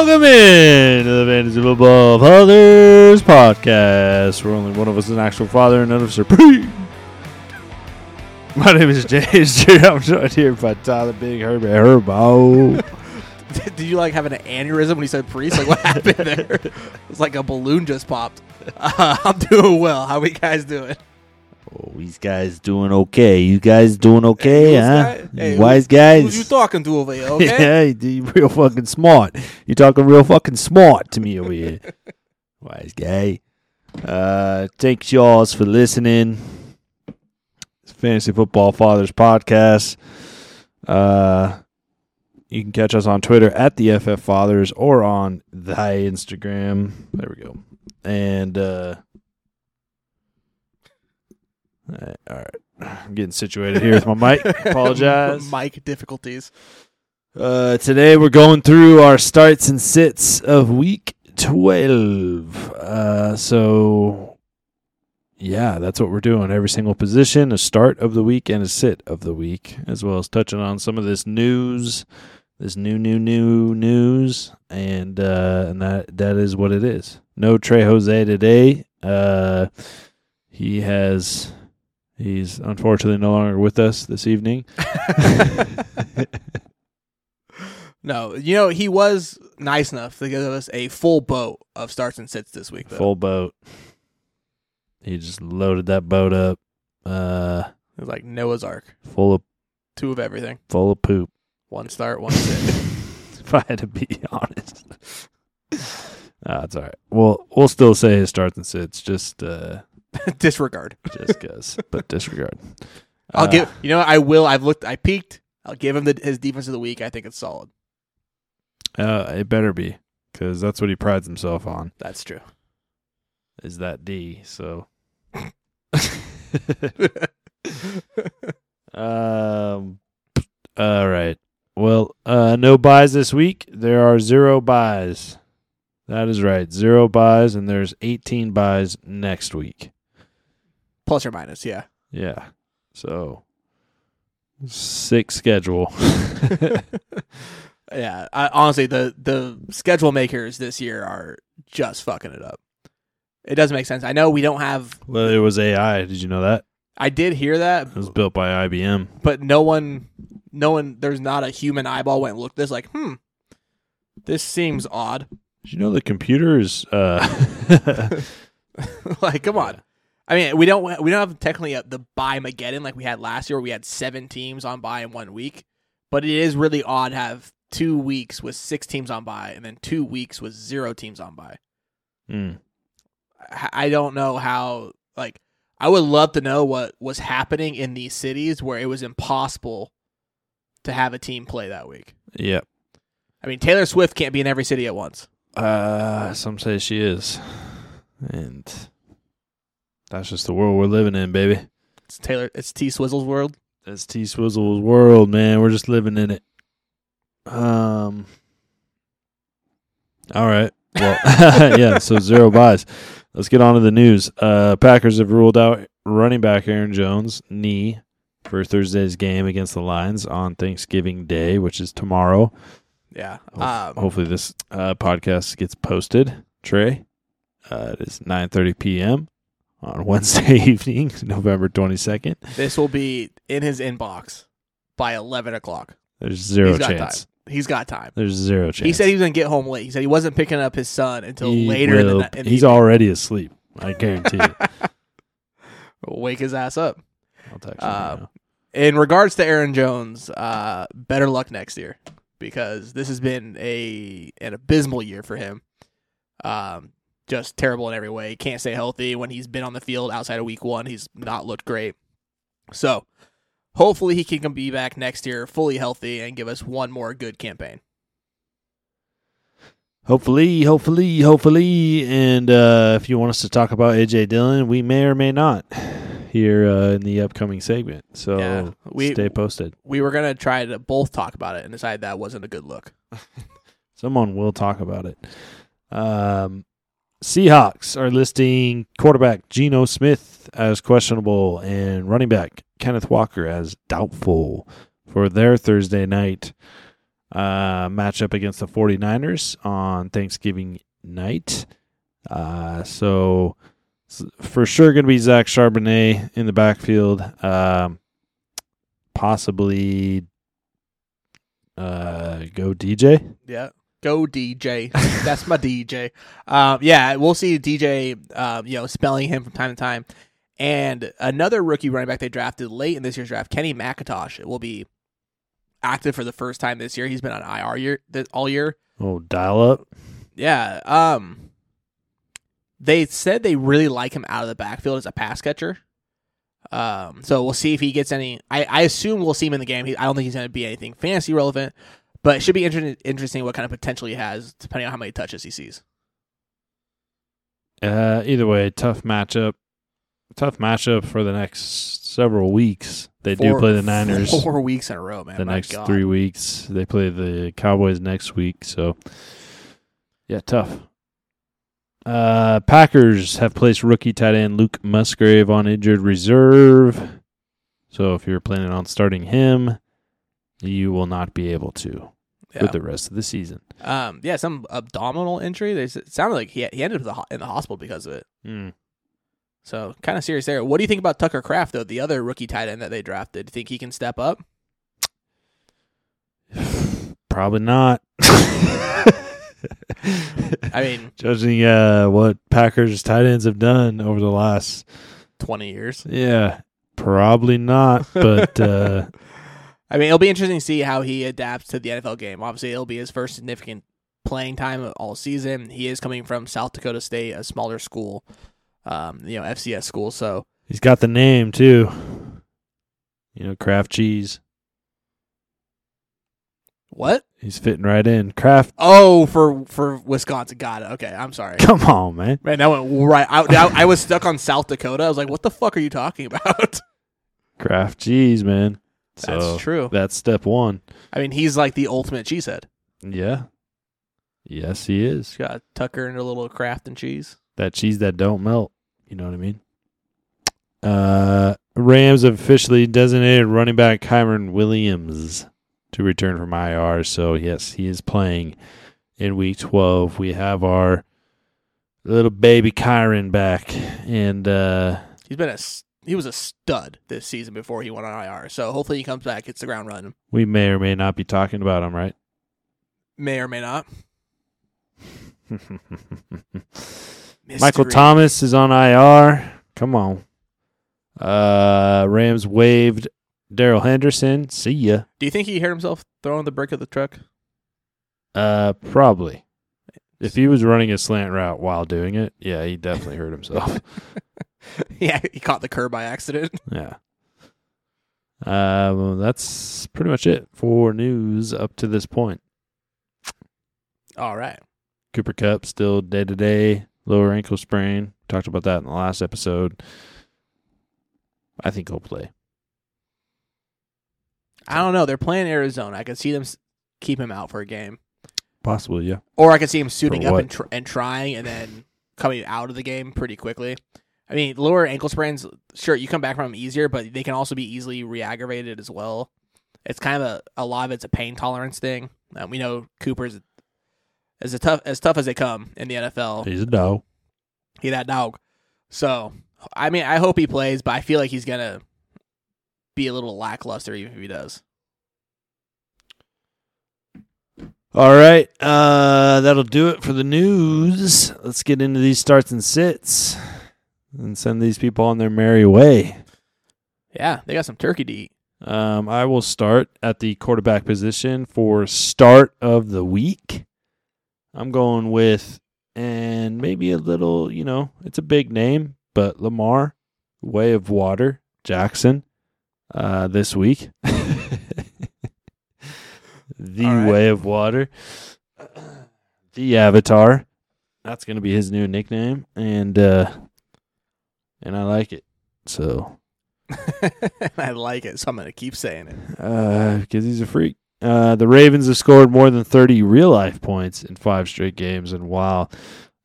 Welcome in to the Fantasy Football Fathers Podcast, where only one of us is an actual father and none of us are pre. My name is JJ. I'm joined here by Tyler Big Herbert Herbo. Did you like having an aneurysm when he said priest? Like what happened there? it's like a balloon just popped. Uh, I'm doing well. How are we guys doing? Oh, these guys doing okay. You guys doing okay, who's huh? that? Hey, You who- wise guys. Who's you talking to over here? Okay. yeah, you real fucking smart. You're talking real fucking smart to me over here. Wise guy. Uh, thanks y'all for listening. It's Fantasy Football Fathers Podcast. Uh, you can catch us on Twitter at the FF Fathers or on the Instagram. There we go. And uh, all right, I'm getting situated here with my mic. Apologize. Mic difficulties. Uh, today we're going through our starts and sits of week 12. Uh, so, yeah, that's what we're doing. Every single position, a start of the week and a sit of the week, as well as touching on some of this news, this new, new, new news, and uh, and that that is what it is. No Trey Jose today. Uh, he has. He's unfortunately no longer with us this evening. no, you know he was nice enough to give us a full boat of starts and sits this week. Though. full boat. He just loaded that boat up, uh, It was like Noah's Ark, full of two of everything, full of poop. one start, one sit. if I had to be honest, uh, it's all right. Well, we'll still say his starts and sits, just uh, Disregard. just cause, but disregard. I'll Uh, give. You know, I will. I've looked. I peeked. I'll give him the, his defense of the week. I think it's solid. Uh, it better be, because that's what he prides himself on. That's true. Is that D? So. Um. All right. Well, uh, no byes this week. There are zero byes. That is right, zero byes, and there's 18 byes next week. Plus or minus, yeah. Yeah. So sick schedule. yeah, I, honestly, the the schedule makers this year are just fucking it up. It doesn't make sense. I know we don't have. well, it was AI. Did you know that? I did hear that, It was built by IBM. but no one, no one. There's not a human eyeball went and looked. This like, hmm, this seems odd. Did you know the computer is uh like, come on. I mean, we don't we don't have technically a, the buy Mageddon like we had last year. Where we had seven teams on bye in one week, but it is really odd to have two weeks with six teams on bye and then two weeks with zero teams on bye. mm, I don't know how like I would love to know what was happening in these cities where it was impossible to have a team play that week. Yep. I mean, Taylor Swift can't be in every city at once. Uh some say she is. And that's just the world we're living in, baby. It's Taylor. It's T Swizzle's world. That's T Swizzle's world, man. We're just living in it. Um. All right. Well, yeah. So zero byes. Let's get on to the news. Uh, Packers have ruled out running back Aaron Jones knee for Thursday's game against the Lions on Thanksgiving Day, which is tomorrow. Yeah. Ho- Um, Hopefully, this uh, podcast gets posted. Trey, uh, it is nine thirty p.m. on Wednesday evening, November twenty second. this will be in his inbox by eleven o'clock. There's zero He's got chance. time. He's got time. There's zero chance. He said he was gonna get home late. He said he wasn't picking up his son until He later in the will- night. in the He's evening. already asleep. I guarantee you. wake his ass up. I'll text him Uh, right now. in regards to Aaron Jones, uh, better luck next year because this has been a an abysmal year for him. Um, just terrible in every way. Can't stay healthy when he's been on the field outside of week one. He's not looked great. So hopefully he can be back next year fully healthy and give us one more good campaign. Hopefully, hopefully, hopefully. And uh, if you want us to talk about AJ Dillon, we may or may not here uh, in the upcoming segment. So Yeah, we- stay posted. We were gonna try to both talk about it and decide that wasn't a good look. Someone will talk about it. Um, Seahawks are listing quarterback Geno Smith as questionable and running back Kenneth Walker as doubtful for their Thursday night uh, matchup against the 49ers on Thanksgiving night. Uh, so for sure going to be Zach Charbonnet in the backfield. Um, possibly uh, go DJ. Yeah. Go DJ. That's my DJ. Um, yeah, we'll see DJ, um, you know, spelling him from time to time. And another rookie running back they drafted late in this year's draft, Kenny McIntosh, will be active for the first time this year. He's been on IR year all year. Oh, dial up. Yeah. Um, they said they really like him out of the backfield as a pass catcher. Um, so we'll see if he gets any. I, I assume we'll see him in the game. He, I don't think he's going to be anything fantasy relevant, but it should be inter- interesting what kind of potential he has depending on how many touches he sees. Uh, either way, tough matchup. Tough matchup for the next several weeks. They do play the Niners four weeks in a row, man. the My next God. three weeks. They play the Cowboys next week. So, yeah, tough. Uh, Packers have placed rookie tight end Luke Musgrave on injured reserve. So, if you're planning on starting him, you will not be able to Yeah. with the rest of the season. Um, yeah, some abdominal injury. They it sounded like he he ended up in the ho- in the hospital because of it. Hmm. So kind of serious there. What do you think about Tucker Kraft though, the other rookie tight end that they drafted? Do you think he can step up? Probably not. I mean, judging uh, what Packers tight ends have done over the last, twenty years. yeah, probably not. But uh, I mean, it'll be interesting to see how he adapts to the NFL game. Obviously, it'll be his first significant playing time all season. He is coming from South Dakota State, a smaller school, um, you know, FCS school. So he's got the name too. You know, Kraft cheese. what? He's fitting right in. Kraft. Oh, for for Wisconsin. Got it. Okay, I'm sorry. Come on, man. Man, that went right. I, I, I was stuck on South Dakota. I was like, "What the fuck are you talking about?" Kraft cheese, man. That's true. That's step one. I mean, he's like the ultimate cheesehead. Yeah. Yes, he is. He's got Tucker into a little craft and cheese. that cheese that don't melt. You know what I mean? Uh, Rams have officially designated running back Kyren Williams to return from IR. So yes, he is playing in Week 12. We have our little baby Kyren back, and uh, He's been a he was a stud this season before he went on IR. So hopefully he comes back, hits the ground running. we may or may not be talking about him, right? May or may not. Michael Thomas is on IR. Come on. Uh, Rams waived Darrell Henderson. See ya. Do you think he hurt himself throwing the brick of the truck? Uh, probably. If he was running a slant route while doing it, yeah, he definitely hurt himself. yeah, he caught the curb by accident. yeah. Uh, well, that's pretty much it for news up to this point. All right. Cooper Kupp still day to day, lower ankle sprain. Talked about that in the last episode. I think he'll play. I don't know. They're playing Arizona. I could see them keep him out for a game, Possibly, yeah. or I could see him suiting up and, tr- and trying, and then coming out of the game pretty quickly. I mean, lower ankle sprains, sure, you come back from them easier, but they can also be easily re-aggravated as well. It's kind of a, a lot of it's a pain tolerance thing. Uh, we know Cooper's as a tough as tough as they come in the NFL. He's a dog. He that dog. So I mean, I hope he plays, but I feel like he's gonna be a little lackluster even if he does. All right. Uh, that'll do it for the news. Let's get into these starts and sits and send these people on their merry way. Yeah, they got some turkey to eat. Um, I will start at the quarterback position for start of the week. I'm going with, and maybe a little, you know, it's a big name, but Lamar, Way of Water, Jackson, uh, this week. the right. Way of Water, the Avatar. That's going to be his new nickname, and uh, and I like it. So I like it, so I'm gonna keep saying it. uh, because he's a freak. Uh, the Ravens have scored more than 30 real life points in five straight games. And while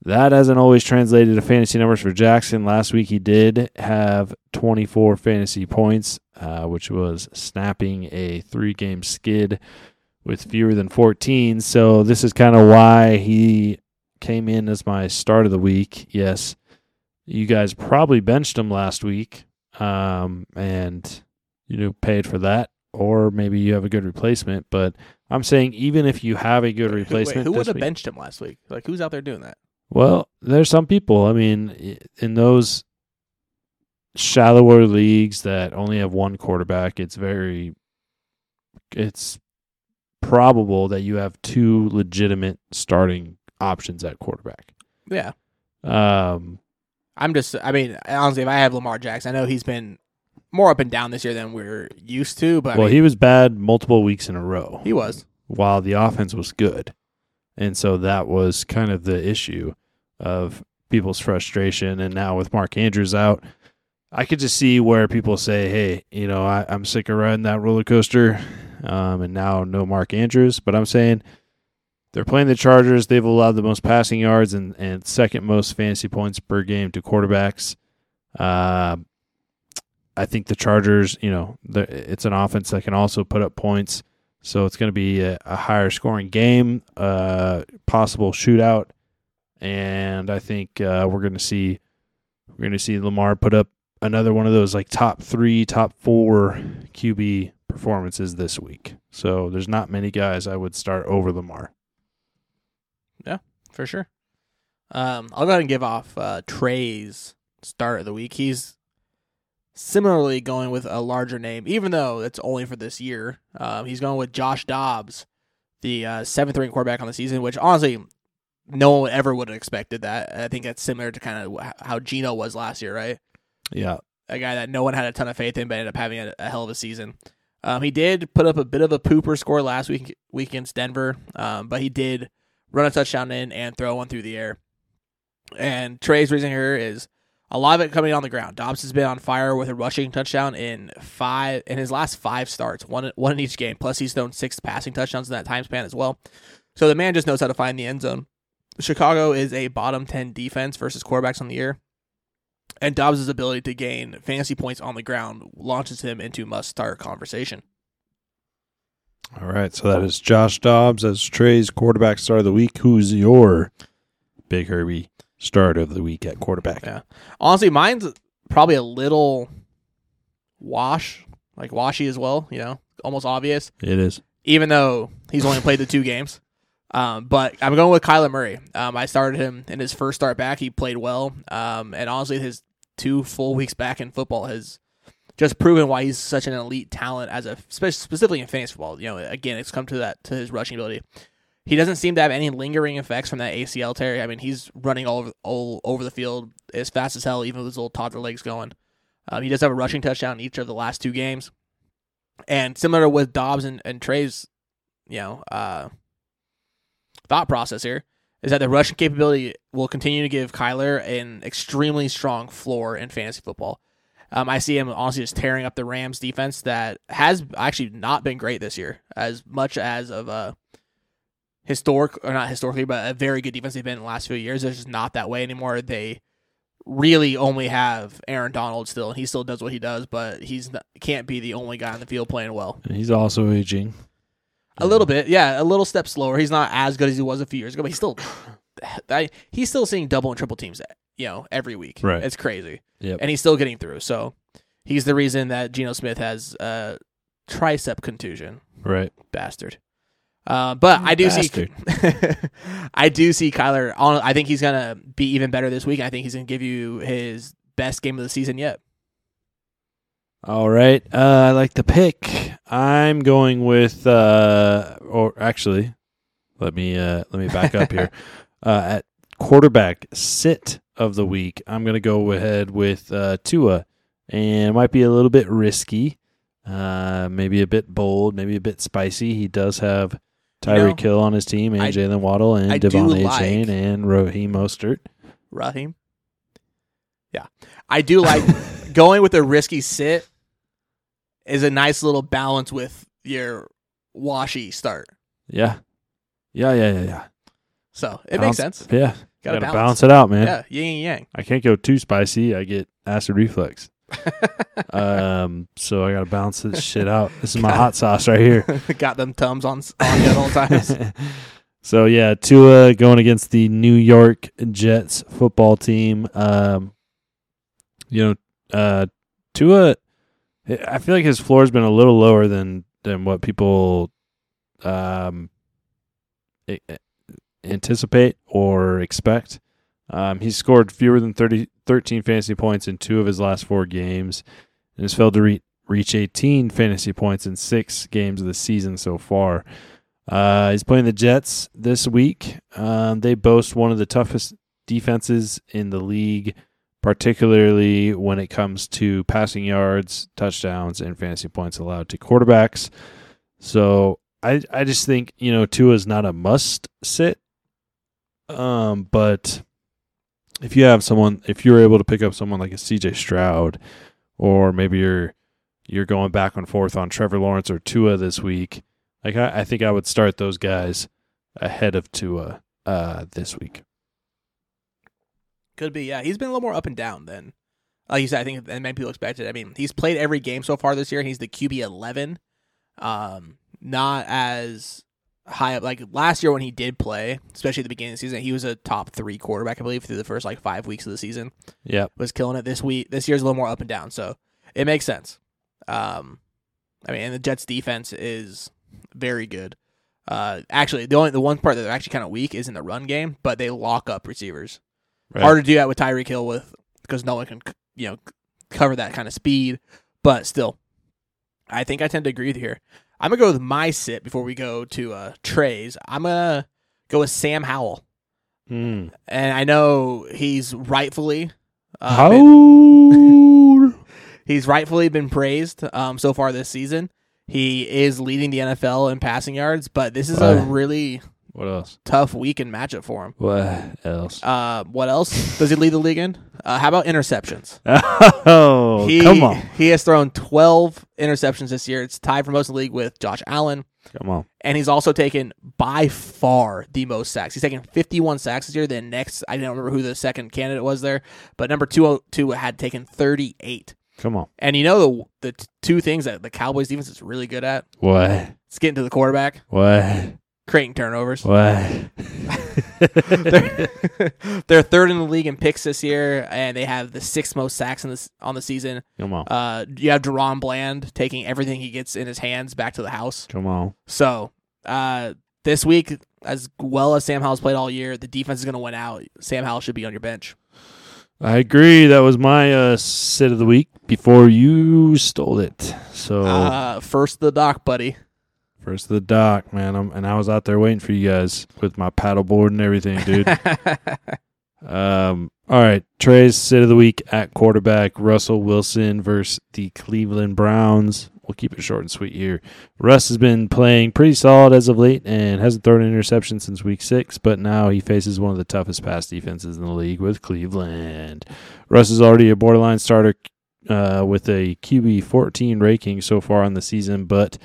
that hasn't always translated to fantasy numbers for Jackson, last week he did have 24 fantasy points, uh, which was snapping a three game skid with fewer than 14. So this is kind of why he came in as my start of the week. Yes, you guys probably benched him last week, um, and you know paid for that, or maybe you have a good replacement. But I'm saying even if you have a good replacement, Wait, who would have week- benched him last week? Like, who's out there doing that? well, there's some people. I mean, in those shallower leagues that only have one quarterback, it's very, it's probable that you have two legitimate starting options at quarterback. Yeah. Um, I'm just, I mean, honestly, if I have Lamar Jackson, I know he's been more up and down this year than we're used to, but I well, mean, he was bad multiple weeks in a row. he was. while the offense was good. And so that was kind of the issue of people's frustration. And now with Mark Andrews out, I could just see where people say, hey, you know, I, I'm sick of riding that roller coaster. Um, and now no Mark Andrews. But I'm saying they're playing the Chargers. They've allowed the most passing yards and, and second most fantasy points per game to quarterbacks. Uh, I think the Chargers, you know, it's an offense that can also put up points. So it's going to be a, a higher scoring game, uh, possible shootout, and I think uh, we're going to see we're going to see Lamar put up another one of those like top three, top four QB performances this week. So there's not many guys I would start over Lamar. For sure. Um, I'll go ahead and give off uh, Trey's start of the week. He's similarly going with a larger name, even though it's only for this year. Um, he's going with Josh Dobbs, the uh, seventh ranked quarterback on the season, which honestly, no one ever would have expected that. I think that's similar to kind of how Geno was last year, right? Yeah, a guy that no one had a ton of faith in, but ended up having a, a hell of a season. Um, he did put up a bit of a pooper score last week, week against Denver, um, but he did run a touchdown in and throw one through the air. And Trey's reason here is a lot of it coming on the ground. Dobbs has been on fire with a rushing touchdown in five in his last five starts, one one in each game. Plus, he's thrown six passing touchdowns in that time span as well. So the man just knows how to find the end zone. Chicago is a bottom ten defense versus quarterbacks on the year and Dobbs' ability to gain fantasy points on the ground launches him into must start conversation. All right, so that is Josh Dobbs as Trey's quarterback start of the week. Who's your Big Herbie start of the week at quarterback? Yeah. Honestly, mine's probably a little wash, like washy as well, you know, almost obvious, It is. even though he's only played the two games. Um, but I'm going with Kyler Murray. Um, I started him in his first start back. He played well. Um, and honestly, his two full weeks back in football has just proven why he's such an elite talent as a specifically in fantasy football. You know, again, it's come to that to his rushing ability. He doesn't seem to have any lingering effects from that ACL tear. I mean, he's running all over all over the field as fast as hell, even with his little toddler legs going. Um, he does have a rushing touchdown in each of the last two games, and similar with Dobbs and, and Trey's, you know, uh, thought process here is that the rushing capability will continue to give Kyler an extremely strong floor in fantasy football. Um, I see him honestly just tearing up the Rams defense that has actually not been great this year, as much as of a historic or not historically, but a very good defense they've been in the last few years. It's just not that way anymore. They really only have Aaron Donald still, and he still does what he does, but he's not, can't be the only guy on the field playing well. And he's also aging. A little bit, yeah, a little step slower. He's not as good as he was a few years ago, but he's still, I, he's still seeing double and triple teams, you know, every week. Right. It's crazy, Yep. and he's still getting through. So he's the reason that Geno Smith has a tricep contusion, Right. bastard. Uh, but I do see, I do see Kyler. On, I think he's gonna be even better this week. I think he's gonna give you his best game of the season yet. All right. Uh, I like the pick. I'm going with, uh, or actually, let me uh, let me back up here. Uh, at quarterback sit of the week, I'm going to go ahead with uh, Tua, and it might be a little bit risky, uh, maybe a bit bold, maybe a bit spicy. He does have Tyreek know, Hill on his team, and I- Jaylen Waddle, and I Devon A. like- Chain, and Raheem Mostert. Raheem. Yeah, I do like going with a risky sit. Is a nice little balance with your washy start. Yeah, yeah, yeah, yeah, yeah. So it makes sense. Yeah, Got to gotta balance. balance it out, man. Yeah, yin and yang. I can't go too spicy. I get acid reflux. um, so I got to balance this shit out. This is my hot sauce right here. Got them tums on on at all times. so yeah, Tua going against the New York Jets football team. Um, you know, uh, Tua, I feel like his floor's been a little lower than than what people um anticipate or expect. Um, he's scored fewer than 30, 13 fantasy points in two of his last four games, and has failed to re- reach 18 fantasy points in six games of the season so far. Uh, he's playing the Jets this week. Um, they boast one of the toughest defenses in the league, particularly when it comes to passing yards, touchdowns, and fantasy points allowed to quarterbacks. So I I just think you know Tua is not a must sit. Um, but if you have someone, if you're able to pick up someone like a C.J. Stroud, or maybe you're you're going back and forth on Trevor Lawrence or Tua this week, like I, I think I would start those guys ahead of Tua uh, this week. Could be, yeah. He's been a little more up and down than, like you said. I think than many people expected. I mean, he's played every game so far this year. He's the QB eleven, um, not as high up. Like last year when he did play, especially at the beginning of the season, he was a top three quarterback, I believe, through the first like five weeks of the season. Yeah, Was killing it this week. This year's a little more up and down, so it makes sense. Um, I mean, and the Jets' defense is very good. Uh, actually, the only the one part that they're actually kind of weak is in the run game, but they lock up receivers. Right. Hard to do that with Tyreek Hill with because no one can you know cover that kind of speed. But still, I think I tend to agree with you here. I'm gonna go with my sit before we go to uh, Trey's. I'm gonna go with Sam Howell, Hmm. and I know he's rightfully uh, How? been- he's rightfully been praised um, so far this season. He is leading the NFL in passing yards, but this is a really what else? tough week and matchup for him. What else? Uh, what else does he lead the league in? Uh, how about interceptions? oh, he, come on, He has thrown 12 interceptions this year. It's tied for most in the league with Josh Allen. come on. And he's also taken by far the most sacks. He's taken 51 sacks this year. Then next, I don't remember who the second candidate was there, but number two, two had taken 38. Come on. And you know the the two things that the Cowboys defense is really good at? What? It's getting to the quarterback, What? Creating turnovers. What? they're, they're third in the league in picks this year, and they have the sixth most sacks in this on the season. come on. Uh, you have DaRon Bland taking everything he gets in his hands back to the house. Come on. So uh, this week, as well as Sam Howell's played all year, the defense is going to win out. Sam Howell should be on your bench. I agree. That was my uh, sit of the week before you stole it. So Uh, first the doc, buddy. First of the dock, man. I'm, and I was out there waiting for you guys with my paddleboard and everything, dude. um. All right, Trey's sit of the week at quarterback: Russell Wilson versus the Cleveland Browns. We'll keep it short and sweet here. Russ has been playing pretty solid as of late and hasn't thrown an interception since week six, but now he faces one of the toughest pass defenses in the league with Cleveland. Russ is already a borderline starter uh, with a QB 14 ranking so far on the season, but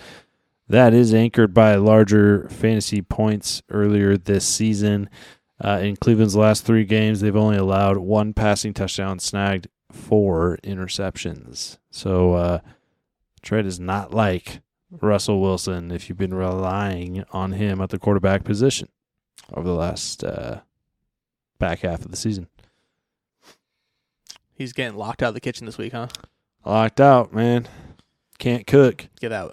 that is anchored by larger fantasy points earlier this season. Uh, in Cleveland's last three games, they've only allowed one passing touchdown, snagged four interceptions. So, uh, Trey is not like Russell Wilson if you've been relying on him at the quarterback position over the last uh, back half of the season. He's getting locked out of the kitchen this week, huh? Locked out, man. Can't cook. Get that.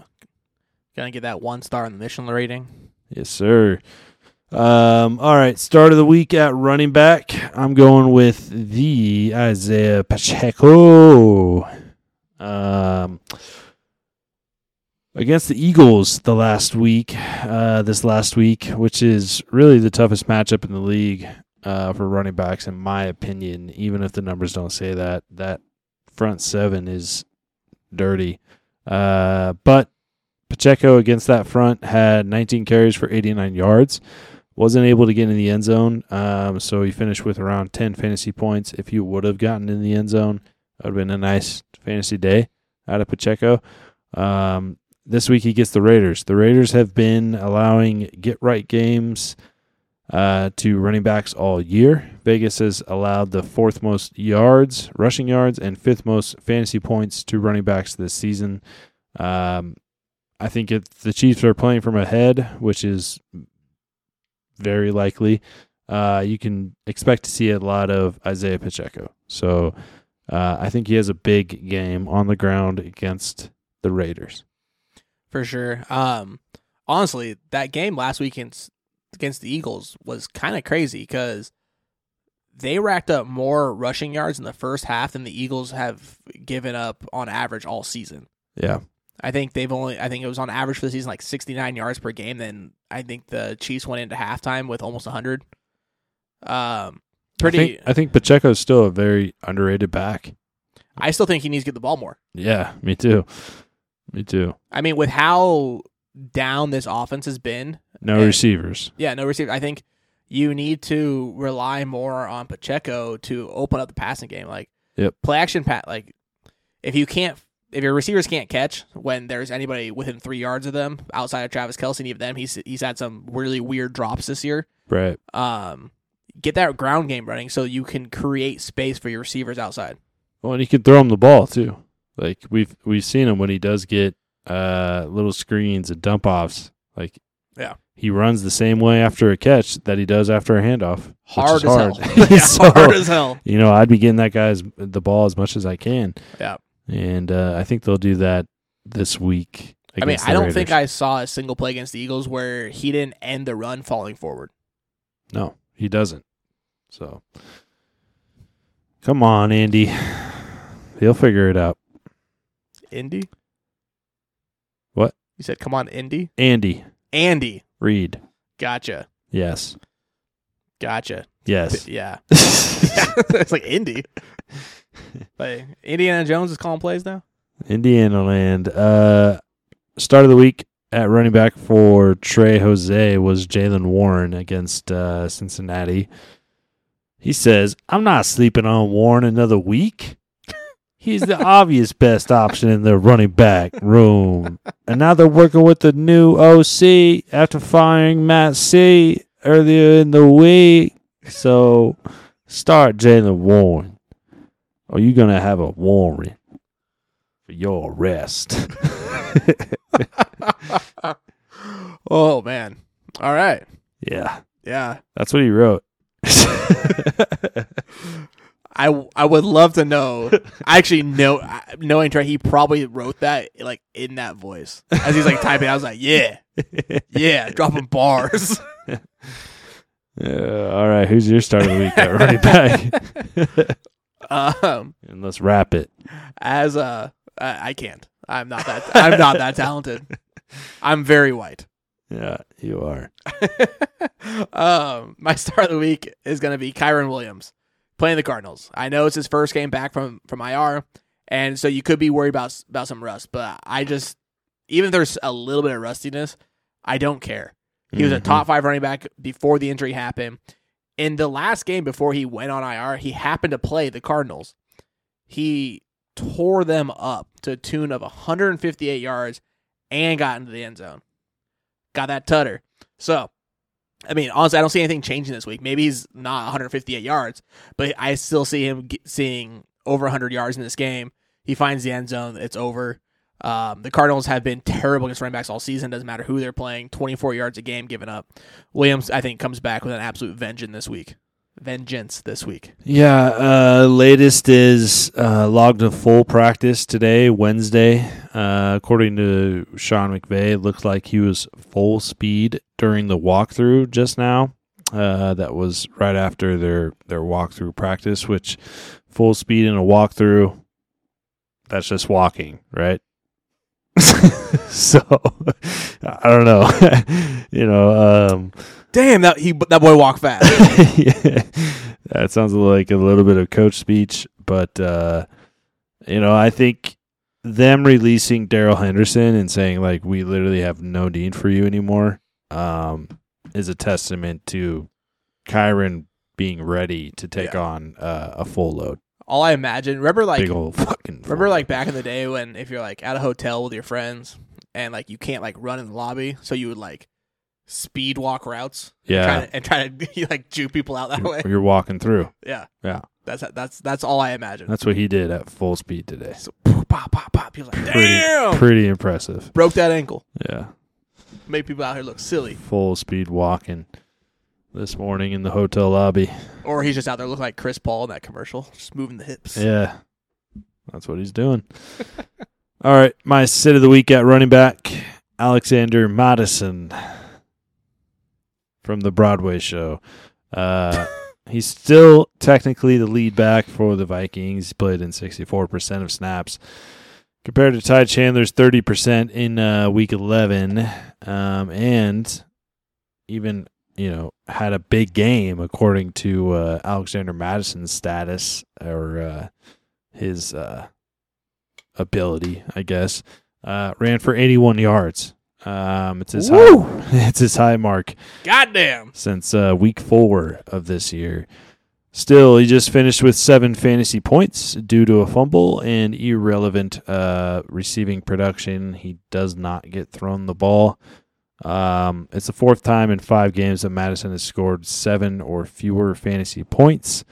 Gonna get that one star in the Michelin rating. Yes, sir. Um, all right, start of the week at running back. I'm going with the Isaiah Pacheco. Um, against the Eagles the last week, uh, this last week, which is really the toughest matchup in the league uh, for running backs, in my opinion. Even if the numbers don't say that, that front seven is dirty. Uh, but Pacheco against that front had 19 carries for 89 yards. Wasn't able to get in the end zone, um, so he finished with around 10 fantasy points. If you would have gotten in the end zone, that would have been a nice fantasy day out of Pacheco. Um, this week he gets the Raiders. The Raiders have been allowing get right games uh, to running backs all year. Vegas has allowed the fourth most yards, rushing yards, and fifth most fantasy points to running backs this season. Um, I think if the Chiefs are playing from ahead, which is very likely, uh, you can expect to see a lot of Isaiah Pacheco. So uh, I think he has a big game on the ground against the Raiders. for sure. Um, honestly, that game last weekend against the Eagles was kind of crazy because they racked up more rushing yards in the first half than the Eagles have given up on average all season. Yeah. I think they've only I think it was on average for the season like 69 yards per game. Then I think the Chiefs went into halftime with almost 100. Um, pretty. I think, I think Pacheco is still a very underrated back. I still think he needs to get the ball more. Yeah, me too. Me too. I mean, with how down this offense has been, No And- receivers. yeah, no receivers. I think you need to rely more on Pacheco to open up the passing game. Like, Yep. play action pat. Like, if you can't, if your receivers can't catch when there's anybody within three yards of them outside of Travis Kelce, and even them, he's he's had some really weird drops this year. Right. Um, get that ground game running so you can create space for your receivers outside. Well, and he can throw him the ball too. Like we've we've seen him when he does get uh little screens and dump offs. Like Yeah. he runs the same way after a catch that he does after a handoff. Hard as hard. hell. yeah, So, hard as hell. You know, I'd be getting that guy's the ball as much as I can. Yeah. And uh, I think they'll do that this week. I mean, I don't think I saw a single play against the Eagles where he didn't end the run falling forward. No, he doesn't. So, come on, Andy. He'll figure it out. Indy? What? You said, come on, Indy? Andy Andy. Reid. Gotcha. Yes. Gotcha. Yes. Yeah. it's like Indy. But Indiana Jones is calling plays now? Indiana land. Uh, start of the week at running back for Trey Jose was Jaylen Warren against uh, Cincinnati. He says, I'm not sleeping on Warren another week. He's the obvious best option in the running back room. And now they're working with the new OC after firing Matt C earlier in the week. So start Jaylen Warren. Or you're going to have a warrant for your arrest. oh, man. All right. yeah, Yeah. that's what he wrote. I, I would love to know. I actually know, knowing Trey, he probably wrote that like in that voice as he's like typing. I was like, yeah, yeah, dropping bars. Uh, all right, who's your start of the week at running back? Um, and let's wrap it. as uh, I, I can't. I'm not that. I'm not that talented. I'm very white. Yeah, you are. um, my start of the week is going to be Kyren Williams playing the Cardinals. I know it's his first game back from from IR, and so you could be worried about about some rust. But I just, even if there's a little bit of rustiness, I don't care. He was a Mhm. top five running back before the injury happened. In the last game before he went on IR, he happened to play the Cardinals. He tore them up to a tune of 158 yards and got into the end zone. Got that tutter. So, I mean, honestly, I don't see anything changing this week. Maybe he's not 158 yards, but I still see him seeing over 100 yards in this game. He finds the end zone. It's over. Um, the Cardinals have been terrible against running backs all season. Doesn't matter who they're playing. 24 yards a game given up. Williams, I think, comes back with an absolute vengeance this week. Vengeance this week. Yeah, uh, latest is uh, logged a full practice today, Wednesday. Uh, according to Sean McVay, it looks like he was full speed during the walkthrough just now. Uh, that was right after their their walkthrough practice, which full speed in a walkthrough, that's just walking, right? so I don't know, you know. Um, Damn, that he that boy walked fast. yeah, that sounds like a little bit of coach speech, but uh, you know, I think them releasing Darrell Henderson and saying like we literally have no need for you anymore um, is a testament to Kyren being ready to take Yeah. on uh, a full load, all I imagine. Remember, like big old fucking. Remember, like back in the day when if you're like at a hotel with your friends and like you can't like run in the lobby, so you would like speed walk routes. Yeah. Try to, and try to like juke people out that way. You're walking through. Yeah. Yeah. That's that's that's all I imagine. That's what he did at full speed today. so pop pop pop. You're like, Pretty, damn, pretty impressive. broke that ankle. Yeah. Make people out here look silly. Full speed walking this morning in the hotel lobby. Or he's just out there looking like Chris Paul in that commercial, just moving the hips. Yeah. That's what he's doing. All right. My sit of the week at running back, Alexander Mattison from the Broadway show. Uh, he's still technically the lead back for the Vikings. He played in 64% of snaps compared to Ty Chandler's 30% in uh, week 11. Um, and even, you know, had a big game according to uh, Alexander Mattison's status or uh, his uh, ability, I guess. Uh, ran for 81 yards. Um, it's his Woo! high, it's his high mark Goddamn. since uh, week four of this year. Still, he just finished with seven fantasy points due to a fumble and irrelevant uh, receiving production. He does not get thrown the ball. Um, it's the fourth time in five games that Mattison has scored seven or fewer fantasy points.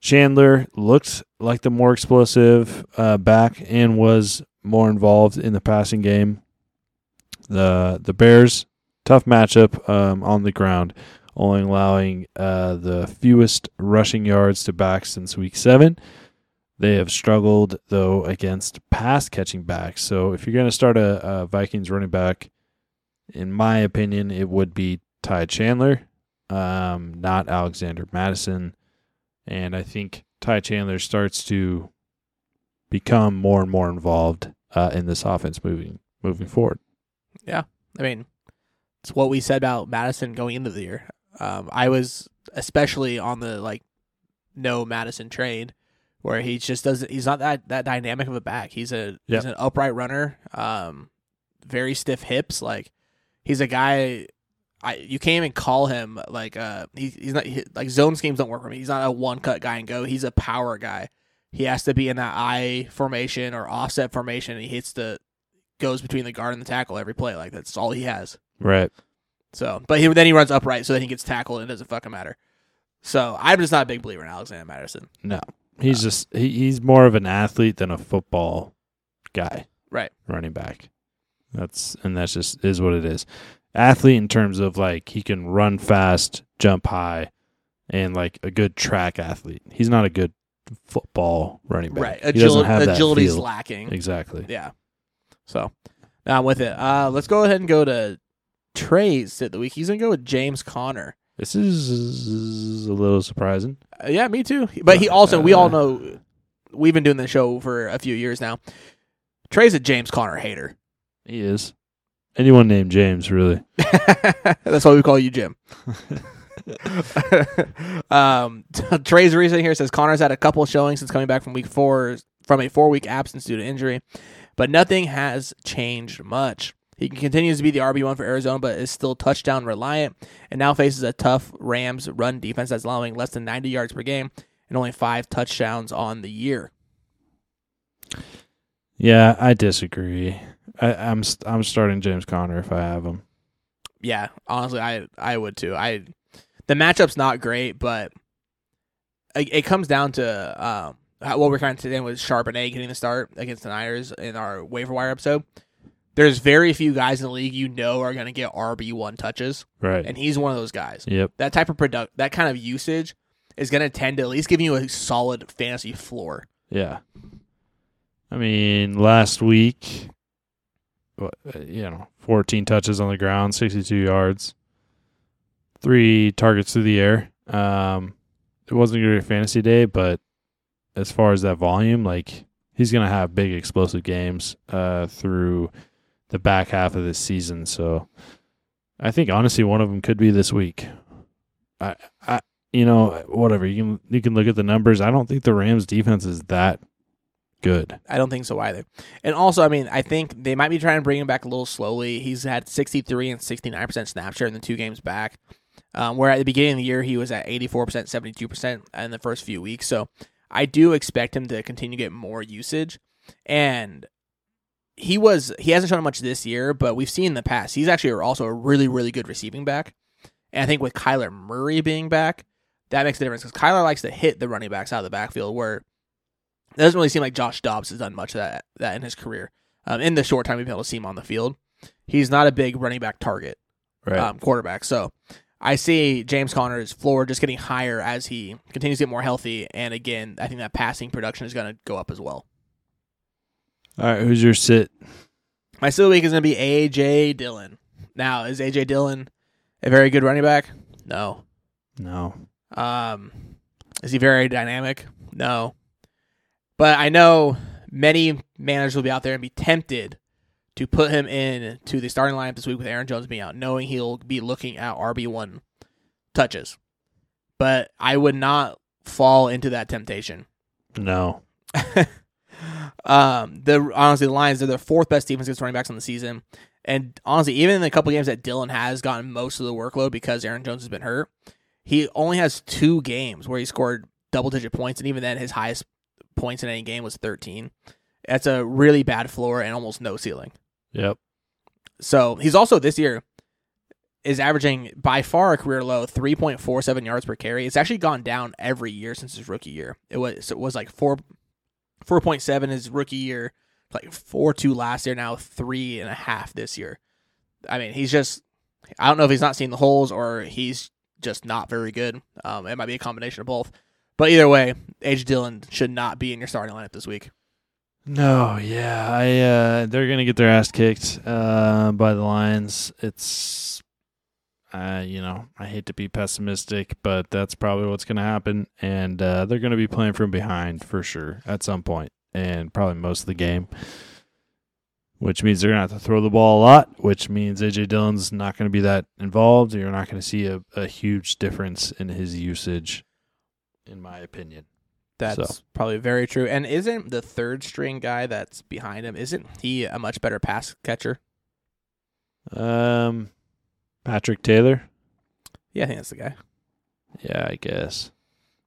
Chandler looked like the more explosive uh, back and was more involved in the passing game. The the Bears tough matchup um, on the ground, only allowing uh, the fewest rushing yards to backs since week seven. They have struggled though against pass catching backs. So if you're going to start a, a Vikings running back, in my opinion, it would be Ty Chandler, um, not Alexander Mattison. And I think Ty Chandler starts to become more and more involved uh, in this offense moving moving forward. Yeah, I mean, it's what we said about Mattison going into the year. Um, I was especially on the like no Mattison train where he just doesn't. He's not that that dynamic of a back. He's a Yep. he's an upright runner. Um, very stiff hips. Like he's a guy. I you can't even call him like uh he, he's not he, like zone schemes don't work for me. He's not a one cut guy and go. He's a power guy. He has to be in that I formation or offset formation. And he hits the goes between the guard and the tackle every play. Like that's all he has. Right. So, but he, then he runs upright, so then he gets tackled, and it doesn't fucking matter. So I'm just not a big believer in Alexander Mattison. No, he's just he, he's more of an athlete than a football guy, Right. running back. That's and that's just is what it is. Athlete in terms of like he can run fast, jump high, and like a good track athlete. He's not a good football running back. Right. He doesn't have agility's lacking. Exactly. Yeah. So now I'm with it. Uh, let's go ahead and go to Trey's sit the week. He's gonna go with James Conner. This is a little surprising. Uh, yeah, me too. But he also, we Uh, all know, we've been doing the show for a few years now. Trey's a James Conner hater. He is. Anyone named James, really. That's why we call you Jim. um, Trey's reason here says Conner's had a couple showings since coming back from week four from a four week absence due to injury, but nothing has changed much. He continues to be the RB one for Arizona, but is still touchdown reliant, and now faces a tough Rams run defense that's allowing less than 90 yards per game and only five touchdowns on the year. Yeah, I disagree. I, I'm I'm starting James Conner if I have him. Yeah, honestly, I I would too. I the matchup's not great, but it, it comes down to um, how- what we're kind of today with Charbonnet getting the start against the Niners in our waiver wire episode. There's very few guys in the league you know are going to get RB one touches, Right. and he's one of those guys. yep. That type of product, that kind of usage, is going to tend to at least give you a solid fantasy floor. Yeah. I mean, last week, you know, 14 touches on the ground, 62 yards, three targets through the air. Um, it wasn't a great fantasy day, but as far as that volume, like he's gonna have big explosive games uh, through the back half of this season. So I think honestly, one of them could be this week. I, I, you know, whatever you can you can look at the numbers. I don't think the Rams defense is that good. I don't think so either. And also, I mean, I think they might be trying to bring him back a little slowly. He's had 63 and 69% snap share in the two games back. Um, where at the beginning of the year, he was at 84%, 72% in the first few weeks. So I do expect him to continue to get more usage. And he was he hasn't shown much this year, but we've seen in the past he's actually also a really really good receiving back. And I think with Kyler Murray being back, that makes a difference because Kyler likes to hit the running backs out of the backfield. Where it doesn't really seem like Josh Dobbs has done much of that that in his career. Um, in the short time we've been able to see him on the field, he's not a big running back target Right. um, quarterback. So I see James Conner's floor just getting higher as he continues to get more healthy. And again, I think that passing production is going to go up as well. All right. Who's your sit? My still week is going to be AJ Dillon. Now, is AJ Dillon a very good running back? No. No. Um, is he very dynamic? No. But I know many managers will be out there and be tempted to put him in to the starting lineup this week with Aaron Jones being out, knowing he'll be looking at RB one touches. But I would not fall into that temptation. No. um, the honestly, the Lions are the fourth best defense against running backs on the season, and honestly, even in the couple games that Dillon has gotten most of the workload because Aaron Jones has been hurt, he only has two games where he scored double digit points, and even then, his highest points in any game was thirteen. That's a really bad floor and almost no ceiling. Yep. So he's also this year is averaging by far a career low 3.47 yards per carry. It's actually gone down every year since his rookie year. It was it was like four 4.7 his rookie year, like four two last year, now three and a half this year. I mean, he's just I don't know if he's not seeing the holes or he's just not very good. Um, it might be a combination of both. But either way, AJ Dillon should not be in your starting lineup this week. No, yeah, I uh, they're gonna get their ass kicked uh, by the Lions. It's, uh, you know, I hate to be pessimistic, but that's probably what's gonna happen, and uh, they're gonna be playing from behind for sure at some point, and probably most of the game. Which means they're gonna have to throw the ball a lot. Which means AJ Dillon's not gonna be that involved. You're not gonna see a, a huge difference in his usage, in my opinion. That's So. probably very true. And isn't the third string guy that's behind him, isn't he a much better pass catcher? Um, Patrick Taylor. Yeah, I think that's the guy. Yeah, I guess.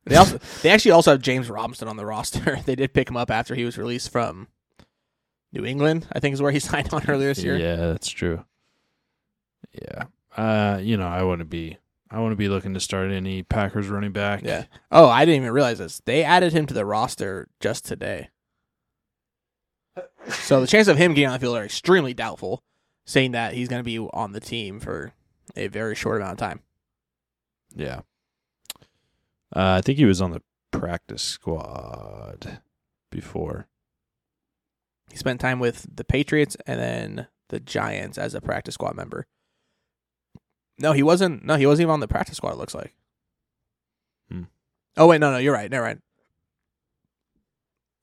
They also they actually also have James Robinson on the roster. they did pick him up after he was released from New England, I think is where he signed on earlier this year. Yeah, that's true. Yeah. Uh, you know, I wouldn't be I wouldn't be looking to start any Packers running back. Yeah. Oh, I didn't even realize this. They added him to the roster just today. So the chance of him getting on the field are extremely doubtful, saying that he's going to be on the team for a very short amount of time. Yeah. Uh, I think he was on the practice squad before. He spent time with the Patriots and then the Giants as a practice squad member. No, he wasn't. No, he wasn't even on the practice squad. It looks like. Hmm. Oh wait, no, no, you're right. Never mind.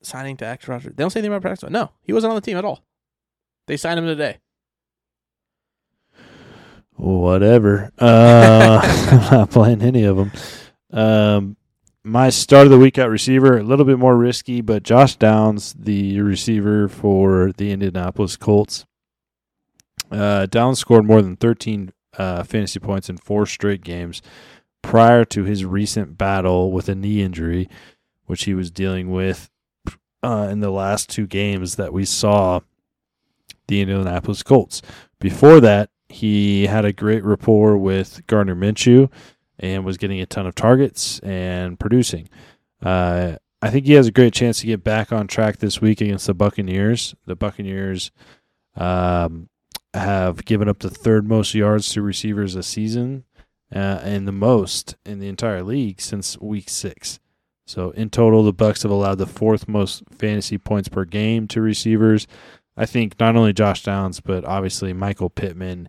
Signing to active roster. They don't say anything about practice squad. No, he wasn't on the team at all. They signed him today. Whatever. Uh, I'm not playing any of them. Um, my start of the week at receiver, a little bit more risky, but Josh Downs, the receiver for the Indianapolis Colts. Uh, Downs scored more than 13 uh, fantasy points in four straight games prior to his recent battle with a knee injury, which he was dealing with uh, in the last two games that we saw the Indianapolis Colts. Before that, he had a great rapport with Gardner Minshew and was getting a ton of targets and producing. Uh, I think he has a great chance to get back on track this week against the Buccaneers. The Buccaneers um, have given up the third most yards to receivers a season uh, and the most in the entire league since week six. So in total, the Bucks have allowed the fourth most fantasy points per game to receivers. I think not only Josh Downs, but obviously Michael Pittman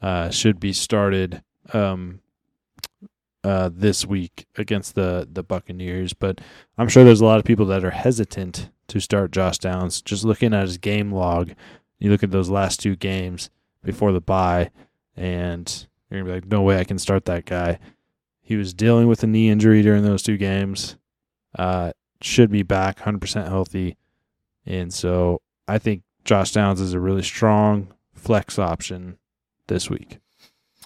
uh, should be started um, uh, this week against the the Buccaneers. But I'm sure there's a lot of people that are hesitant to start Josh Downs. Just looking at his game log, you look at those last two games before the bye, and you're gonna be like, no way I can start that guy. He was dealing with a knee injury during those two games. Uh, should be back 100% healthy, and so I think Josh Downs is a really strong flex option this week.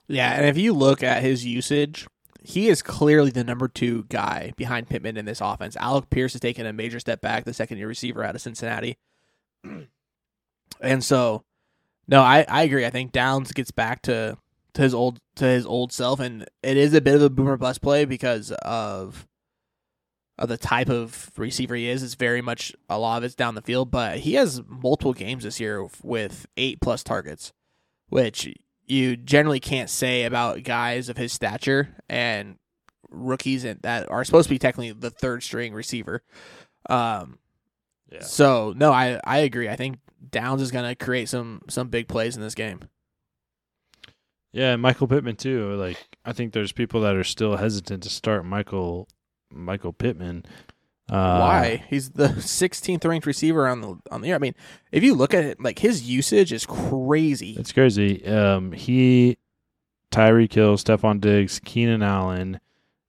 Yeah, and if you look at his usage, he is clearly the number two guy behind Pittman in this offense. Alec Pierce has taken a major step back, the second year receiver out of Cincinnati. And so, no, I, I agree. I think Downs gets back to, to his old to his old self, and it is a bit of a boomer bust play because of of the type of receiver he is. It's very much a lot of it's down the field, but he has multiple games this year with eight plus targets, which you generally can't say about guys of his stature and rookies that are supposed to be technically the third string receiver. Um, Yeah. So no, I I agree. I think Downs is going to create some some big plays in this game. Yeah, and Michael Pittman too. Like I think there's people that are still hesitant to start Michael Michael Pittman. Uh, Why? He's the 16th ranked receiver on the on the year. I mean, if you look at it, like his usage is crazy. It's crazy. Um, he, Tyreek Hill, Stefon Diggs, Keenan Allen,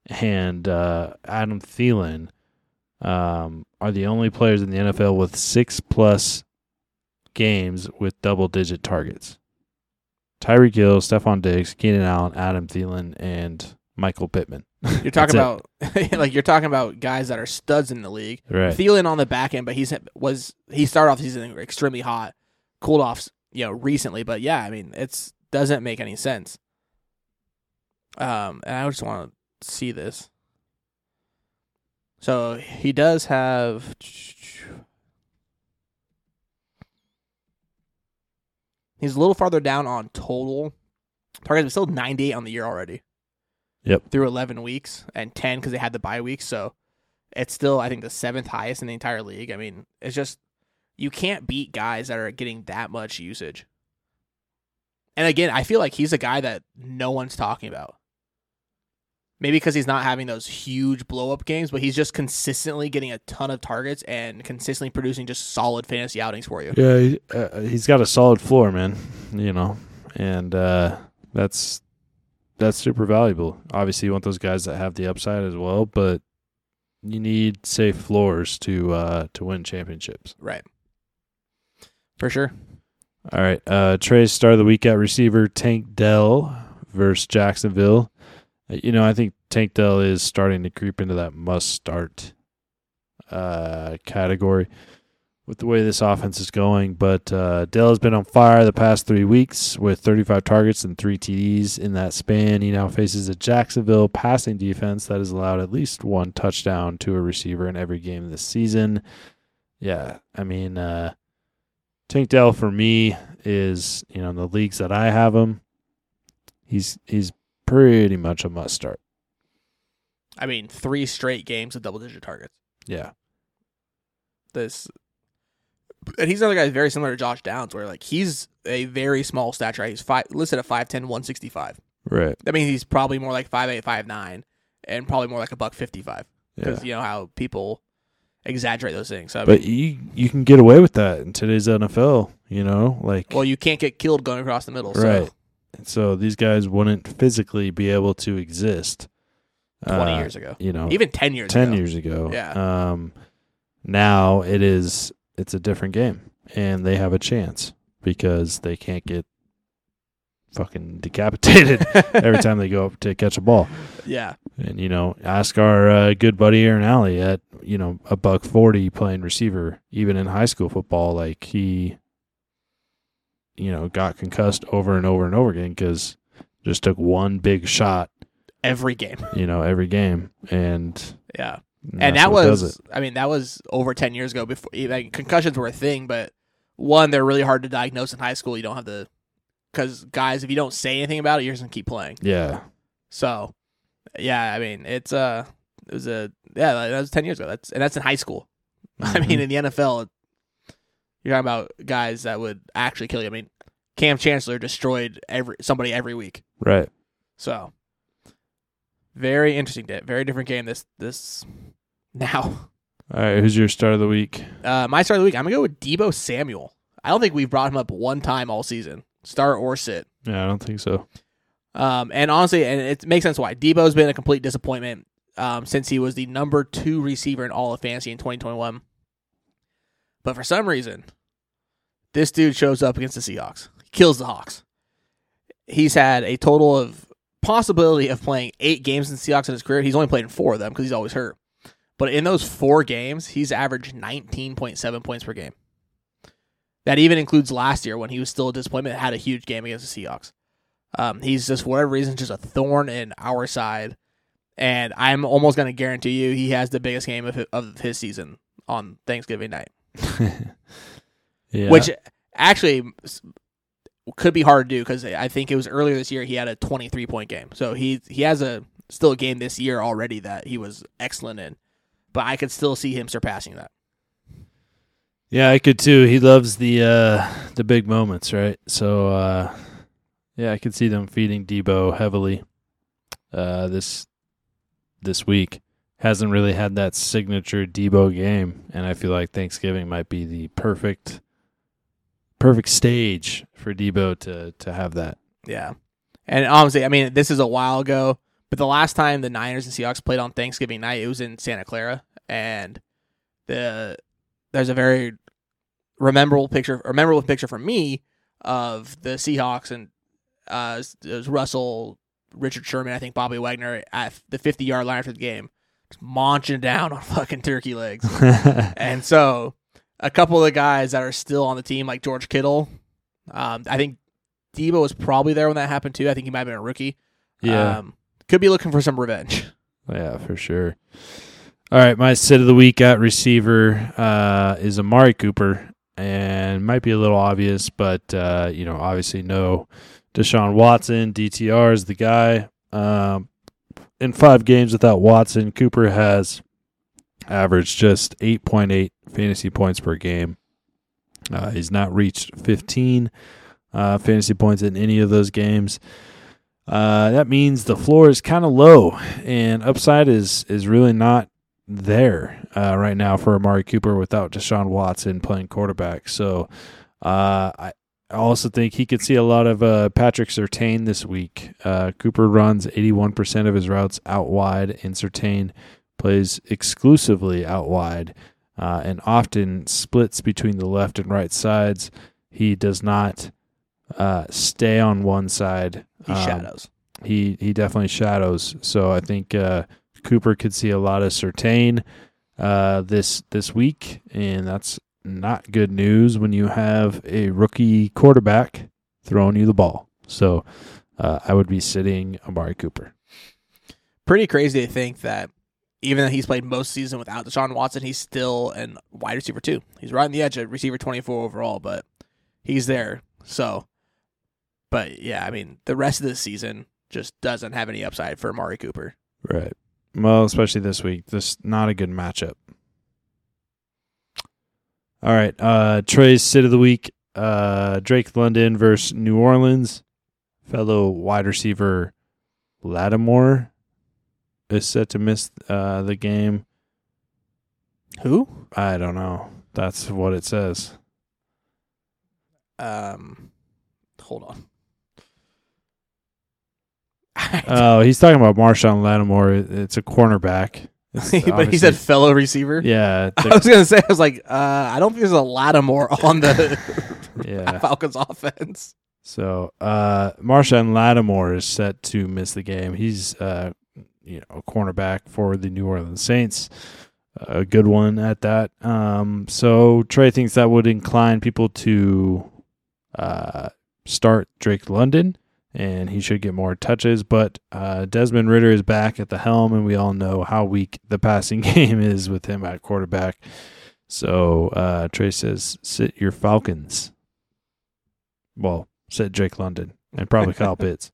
and uh, Adam Thielen um, are the only players in the NFL with six plus games with double digit targets. Tyreek Hill, Stefon Diggs, Keenan Allen, Adam Thielen, and Michael Pittman. You're talking about like you're talking about guys that are studs in the league. Right. Thielen on the back end, but he's was he started off the season extremely hot, cooled off you know recently, but yeah, I mean it's doesn't make any sense. Um, and I just want to see this. So he does have. He's a little farther down on total targets, but still 98 on the year already. Yep. Through 11 weeks and 10 because they had the bye week. So it's still, I think, the seventh highest in the entire league. I mean, it's just, you can't beat guys that are getting that much usage. And again, I feel like he's a guy that no one's talking about. Maybe because he's not having those huge blow up games, but he's just consistently getting a ton of targets and consistently producing just solid fantasy outings for you. Yeah, he, uh, he's got a solid floor, man. You know, and uh, that's that's super valuable. Obviously, you want those guys that have the upside as well, but you need safe floors to uh, to win championships. Right. For sure. All right, uh, Trey's start of the week at receiver Tank Dell versus Jacksonville. You know, I think Tank Dell is starting to creep into that must start uh, category with the way this offense is going. But uh, Dell has been on fire the past three weeks with 35 targets and three TDs in that span. He now faces a Jacksonville passing defense that has allowed at least one touchdown to a receiver in every game this season. Yeah, I mean, uh, Tank Dell for me is you know in the leagues that I have him, he's he's pretty much a must start. I mean, three straight games of double digit targets. Yeah, This, and he's another guy very similar to Josh Downs, where like he's a very small stature. He's five, listed at 5'10", 165. right. That means he's probably more like 5'8", 5'9", and probably more like a buck fifty five. Yeah. Because you know how people exaggerate those things. So, I But mean, you you can get away with that in today's NFL. You know, like well, you can't get killed going across the middle. right. So And so these guys wouldn't physically be able to exist. twenty uh, years ago, You know, even ten years. ten ago. years ago. Yeah. Um, now it is it's a different game, and they have a chance because they can't get fucking decapitated every time they go up to catch a ball. Yeah, And you know, ask our uh, good buddy Aaron Alley at you know a buck forty playing receiver, even in high school football, like he, you know, got concussed over and over and over again because just took one big shot, every game. you know, every game, and Yeah. and that was I mean that was over 10 years ago before like, concussions were a thing but one they're really hard to diagnose in high school. You don't have the cuz guys if you don't say anything about it you're just to keep playing. Yeah, so yeah I mean it's uh it was a yeah that was 10 years ago. That's and that's in high school. I mean Mhm. in the NFL you're talking about guys that would actually kill you I mean Cam Chancellor destroyed every somebody every week right. so very interesting day very different game this this now All right, who's your start of the week? Uh, my start of the week, I'm gonna go with Deebo Samuel. I don't think we've brought him up one time all season, start or sit. Yeah, I don't think so. Um, and honestly, and it makes sense why Deebo's been a complete disappointment um, since he was the number two receiver in all of fantasy in 2021. But for some reason, this dude shows up against the Seahawks, he kills the Hawks. He's had a total of possibility of playing eight games in Seahawks in his career. He's only played in four of them because he's always hurt. But in those four games, he's averaged 19.7 points per game. That even includes last year when he was still a disappointment, had a huge game against the Seahawks. Um, he's just for whatever reason just a thorn in our side, and I'm almost going to guarantee you he has the biggest game of his season on Thanksgiving night. yeah. Which actually could be hard to do because I think it was earlier this year he had a 23 point game. So he he has a still a game this year already that he was excellent in, but I could still see him surpassing that. Yeah, I could too. He loves the uh the big moments, right? So uh yeah, I could see them feeding Deebo heavily uh this this week. Hasn't really had that signature Deebo game, and I feel like Thanksgiving might be the perfect perfect stage for Deebo to to have that. Yeah. And honestly, I mean, this is a while ago, but the last time the Niners and Seahawks played on Thanksgiving night, it was in Santa Clara, and the there's a very memorable picture, memorable picture for me of the Seahawks and uh, it was Russell, Richard Sherman, I think Bobby Wagner at the 50 yard line after the game, munching down on fucking turkey legs. and so a couple of the guys that are still on the team, like George Kittle, um, I think Deebo was probably there when that happened too. I think he might have been a rookie. yeah. Um, could be looking for some revenge. Yeah, for sure. All right, my sit of the week at receiver uh, is Amari Cooper, and might be a little obvious, but uh, you know, obviously, no Deshaun Watson. DTR is the guy. Um, in five games without Watson, Cooper has averaged just 8.8 fantasy points per game. Uh, he's not reached 15 uh, fantasy points in any of those games. Uh, that means the floor is kind of low, and upside is is really not there uh, right now for Amari Cooper without Deshaun Watson playing quarterback. So uh, I I also think he could see a lot of uh, Patrick Surtain this week. Uh, Cooper runs 81% of his routes out wide, and Surtain plays exclusively out wide uh, and often splits between the left and right sides. He does not uh, stay on one side. He Um, shadows. he he definitely shadows. So I think uh, Cooper could see a lot of Surtain uh, this this week, and that's not good news when you have a rookie quarterback throwing you the ball. So uh, I would be sitting Amari Cooper. Pretty crazy to think that even though he's played most season without Deshaun Watson, he's still an wide receiver too. He's right on the edge at receiver 24 overall, but he's there. So, but yeah, I mean, the rest of the season just doesn't have any upside for Amari Cooper. Right. Well, especially this week. This not a good matchup. All right. Uh Trey's sit of the week. Uh Drake London versus New Orleans. Fellow wide receiver Lattimore is set to miss uh the game. Who? I don't know. That's what it says. Um, hold on. Oh, he's talking about Marshon Lattimore. It's a cornerback. But he said fellow receiver. Yeah, I was gonna say, I was like, uh, I don't think there's a Lattimore on the yeah. Falcons offense. So uh Marshon Lattimore is set to miss the game. He's uh you know, a cornerback for the New Orleans Saints. A good one at that. Um so Trey thinks that would incline people to uh start Drake London and he should get more touches, but uh Desmond Ridder is back at the helm and we all know how weak the passing game is with him at quarterback. So uh Trey says sit your Falcons. Well, said Drake London and probably Kyle Pitts,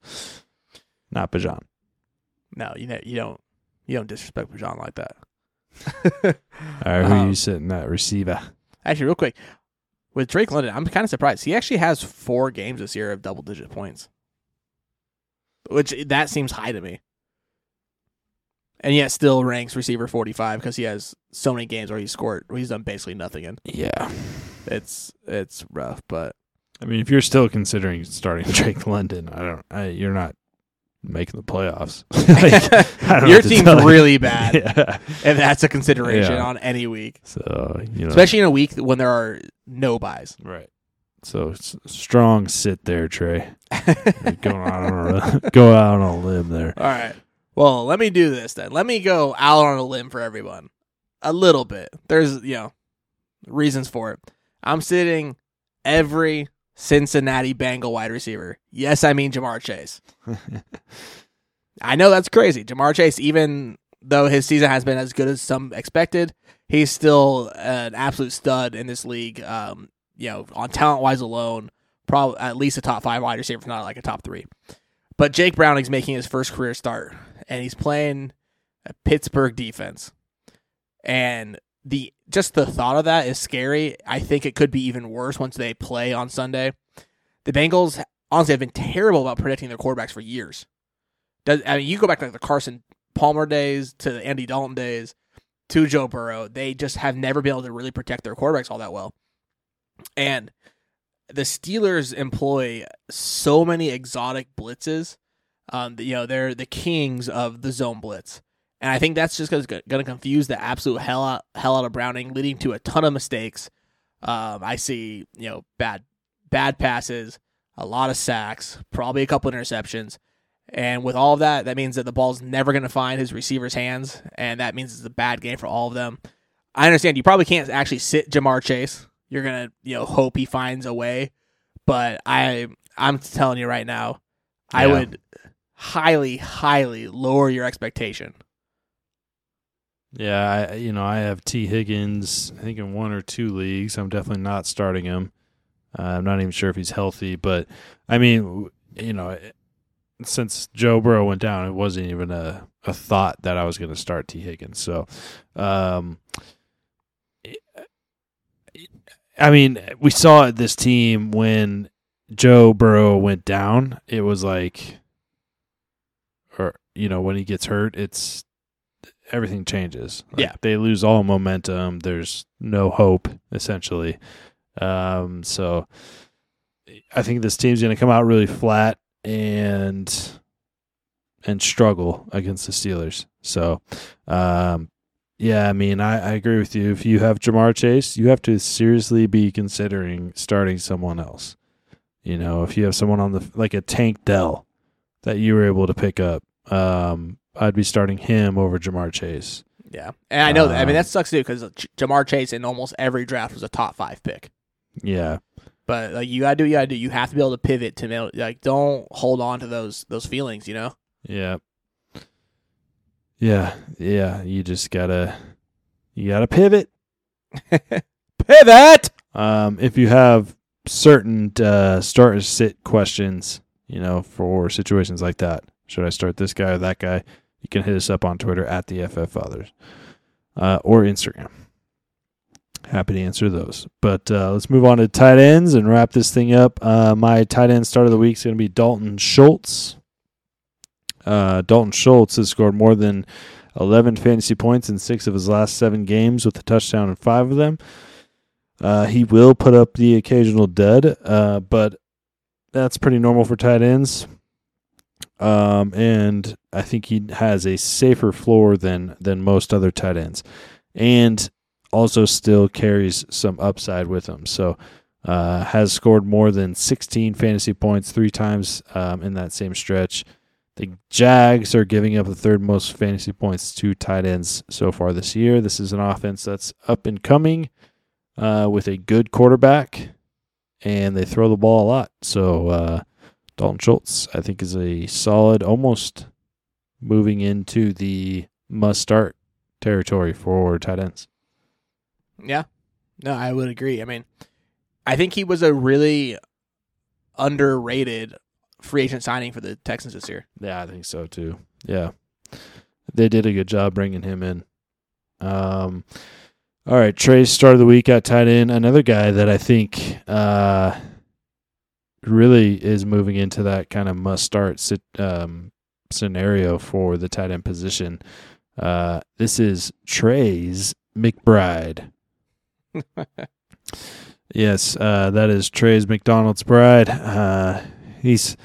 not Bijan. No, you know, you don't, you don't disrespect Bijan like that. All right, who Um, you sitting at receiver? Actually, real quick, with Drake London, I'm kind of surprised. He actually has four games this year of double digit points, which that seems high to me. And yet, still ranks receiver 45 because he has so many games where he's scored, where he's done basically nothing in. Yeah, It's it's rough, but I mean, if you're still considering starting Drake London, I don't. I, you're not making the playoffs. Like, I don't know your team's tell you. really bad Yeah. if that's a consideration Yeah. on any week, So you know, especially in a week when there are no byes. right. So strong sit there, Trey. You're out on a go out on a limb there. All right. Well, let me do this then. Let me go out on a limb for everyone. A little bit. There's, you know, reasons for it. I'm sitting every Cincinnati Bengal wide receiver. Yes, I mean Ja'Marr Chase. I know that's crazy. Ja'Marr Chase, even though his season has been as good as some expected, he's still an absolute stud in this league. Um, you know, on talent wise alone, probably at least a top five wide receiver, if not like a top three. But Jake Browning's making his first career start, and he's playing a Pittsburgh defense, and the just the thought of that is scary. I think it could be even worse once they play on Sunday. The Bengals honestly have been terrible about predicting their quarterbacks for years. Does I mean you go back to like the Carson Palmer days to the Andy Dalton days to Joe Burrow, they just have never been able to really protect their quarterbacks all that well. And the Steelers employ so many exotic blitzes. Um, you know, they're the kings of the zone blitz. And I think that's just going to confuse the absolute hell out, hell out of Browning, leading to a ton of mistakes. Um, I see, you know, bad bad passes, a lot of sacks, probably a couple interceptions. And with all of that, that means that the ball's never going to find his receiver's hands, and that means it's a bad game for all of them. I understand you probably can't actually sit Ja'Marr Chase. You're gonna, you know, hope he finds a way. But I, I'm telling you right now, I would highly, highly lower your expectation. Yeah, I you know I have Tee Higgins. I think in one or two leagues. I'm definitely not starting him. Uh, I'm not even sure if he's healthy, but I mean, you know, since Joe Burrow went down, it wasn't even a, a thought that I was going to start Tee Higgins. So, um, I mean, we saw this team when Joe Burrow went down. It was like, or you know, when he gets hurt, it's everything changes. Like, Yeah. they lose all momentum. There's no hope, essentially. Um, so I think this team's going to come out really flat and and struggle against the Steelers. So, um, yeah, I mean, I, I agree with you. If you have Ja'Marr Chase, you have to seriously be considering starting someone else. You know, if you have someone on the like a Tank Dell that you were able to pick up, um, I'd be starting him over Ja'Marr Chase. Yeah, and I know that. I mean, Um, that sucks too because Ja'Marr Chase in almost every draft was a top five pick. Yeah, But like you gotta do, what you gotta do. You have to be able to pivot to like don't hold on to those those feelings. You know. yeah, yeah, yeah. You just gotta, you gotta pivot. Pivot. Um, if you have certain uh, start and sit questions, you know, for situations like that, should I start this guy or that guy? You can hit us up on Twitter at the FF Fathers uh, or Instagram. Happy to answer those. But uh, let's move on to tight ends and wrap this thing up. Uh, my tight end start of the week is going to be Dalton Schultz. Uh, Dalton Schultz has scored more than 11 fantasy points in six of his last seven games with a touchdown in five of them. Uh, he will put up the occasional dud, uh, but that's pretty normal for tight ends. Um, and I think he has a safer floor than than most other tight ends, and also still carries some upside with him. So, uh, has scored more than 16 fantasy points three times um, in that same stretch. The Jags are giving up the third most fantasy points to tight ends so far this year. This is an offense that's up and coming uh, with a good quarterback, and they throw the ball a lot. So uh, Dalton Schultz, I think, is a solid, almost moving into the must-start territory for tight ends. Yeah. No, I would agree. I mean, I think he was a really underrated free agent signing for the Texans this year. Yeah, I think so too. Yeah, they did a good job bringing him in. Um, all right, Trey's start of the week at tight end. Another guy that I think uh, really is moving into that kind of must start sit, um, scenario for the tight end position. Uh, this is Trey's McBride. Yes, uh, that is Trey's McDonald's bride. He's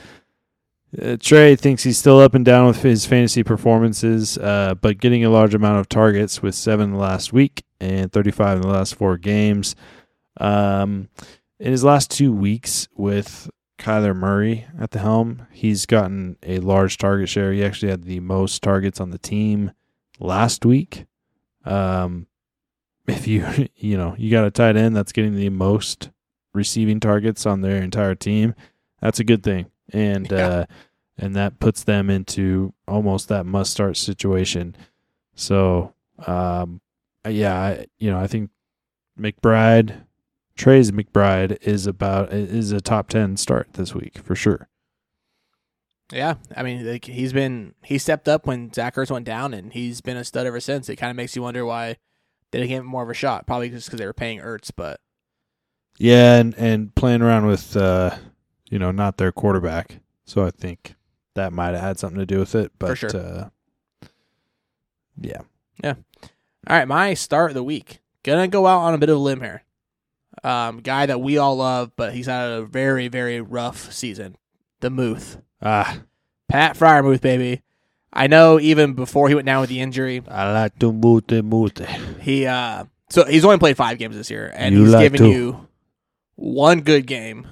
uh, Trey thinks he's still up and down with his fantasy performances, uh, but getting a large amount of targets with seven last week and 35 in the last four games. Um, in his last two weeks with Kyler Murray at the helm, he's gotten a large target share. He actually had the most targets on the team last week. Um, if you you know you got a tight end that's getting the most receiving targets on their entire team, that's a good thing. And Yeah. uh, and that puts them into almost that must start situation. So um, yeah, I, you know, I think McBride, Trey's McBride is about is a top ten start this week for sure. Yeah, I mean, like he's been he stepped up when Zach Ertz went down, and he's been a stud ever since. It kind of makes you wonder why they didn't give him more of a shot. Probably just because they were paying Ertz, but Yeah, and and playing around with uh, you know, not their quarterback. So I think that might have had something to do with it. But sure. uh, yeah. Yeah. All right, my start of the week gonna go out on a bit of a limb here. Um, guy that we all love, but he's had a very very rough season. The Muth, Ah, Pat Freiermuth, baby. I know even before he went down with the injury, I like to mute mute. he uh, so he's only played five games this year, and You he's like given to. you one good game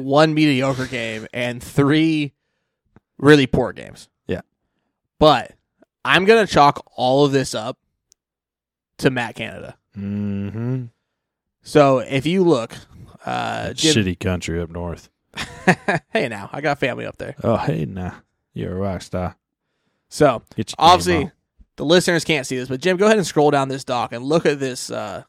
one mediocre game and three really poor games. Yeah. But I'm gonna chalk all of this up to Matt Canada. Mm-hmm. So if you look, uh, Jim, Shitty country up north. hey now I got family up there. Oh hey nah. You're a rock star. So obviously the listeners can't see this, but Jim, go ahead and scroll down this doc and look at this uh,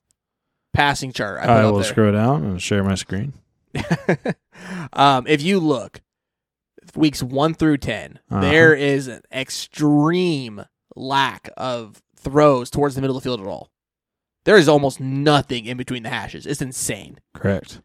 passing chart I put I will scroll down and share my screen. um, if you look, weeks one through 10 Uh-huh. there is an extreme lack of throws towards the middle of the field at all. There is almost nothing in between the hashes. It's insane. Correct.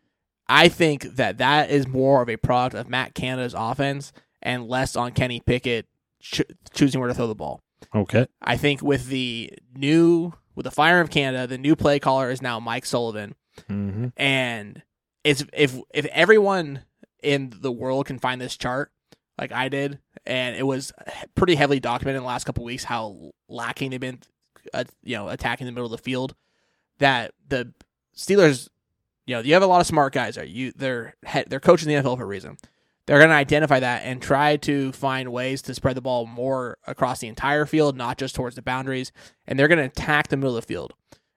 I think that that is more of a product of Matt Canada's offense and less on Kenny Pickett ch- choosing where to throw the ball. Okay. I think with the new with the fire of Canada, the new play caller is now Mike Sullivan Mm-hmm. and it's if if everyone in the world can find this chart like I did, and it was pretty heavily documented in the last couple weeks how lacking they've been, uh, you know, attacking the middle of the field. That the Steelers, you know, you have a lot of smart guys there. You they're they're coaching the NFL for a reason. They're going to identify that and try to find ways to spread the ball more across the entire field, not just towards the boundaries. And they're going to attack the middle of the field.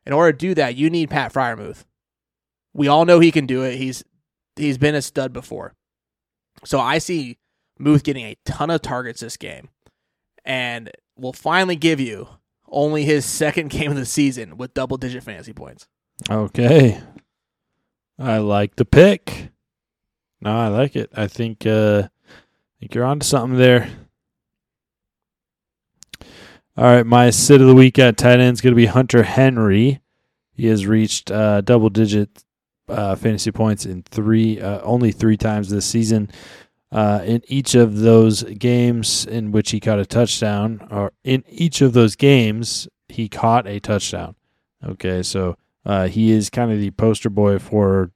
In order to do that, you need Pat Freiermuth. We all know he can do it. He's he's been a stud before. So I see Muth getting a ton of targets this game, and will finally give you only his second game of the season with double digit fantasy points. Okay. I like the pick. No, I like it. I think uh I think you're onto something there. All right, my sit of the week at tight end is going to be Hunter Henry. He has reached uh, double digit uh, fantasy points in three, uh, only three times this season. Uh, in each of those games in which he caught a touchdown, or in each of those games, he caught a touchdown. Okay, so uh, he is kind of the poster boy for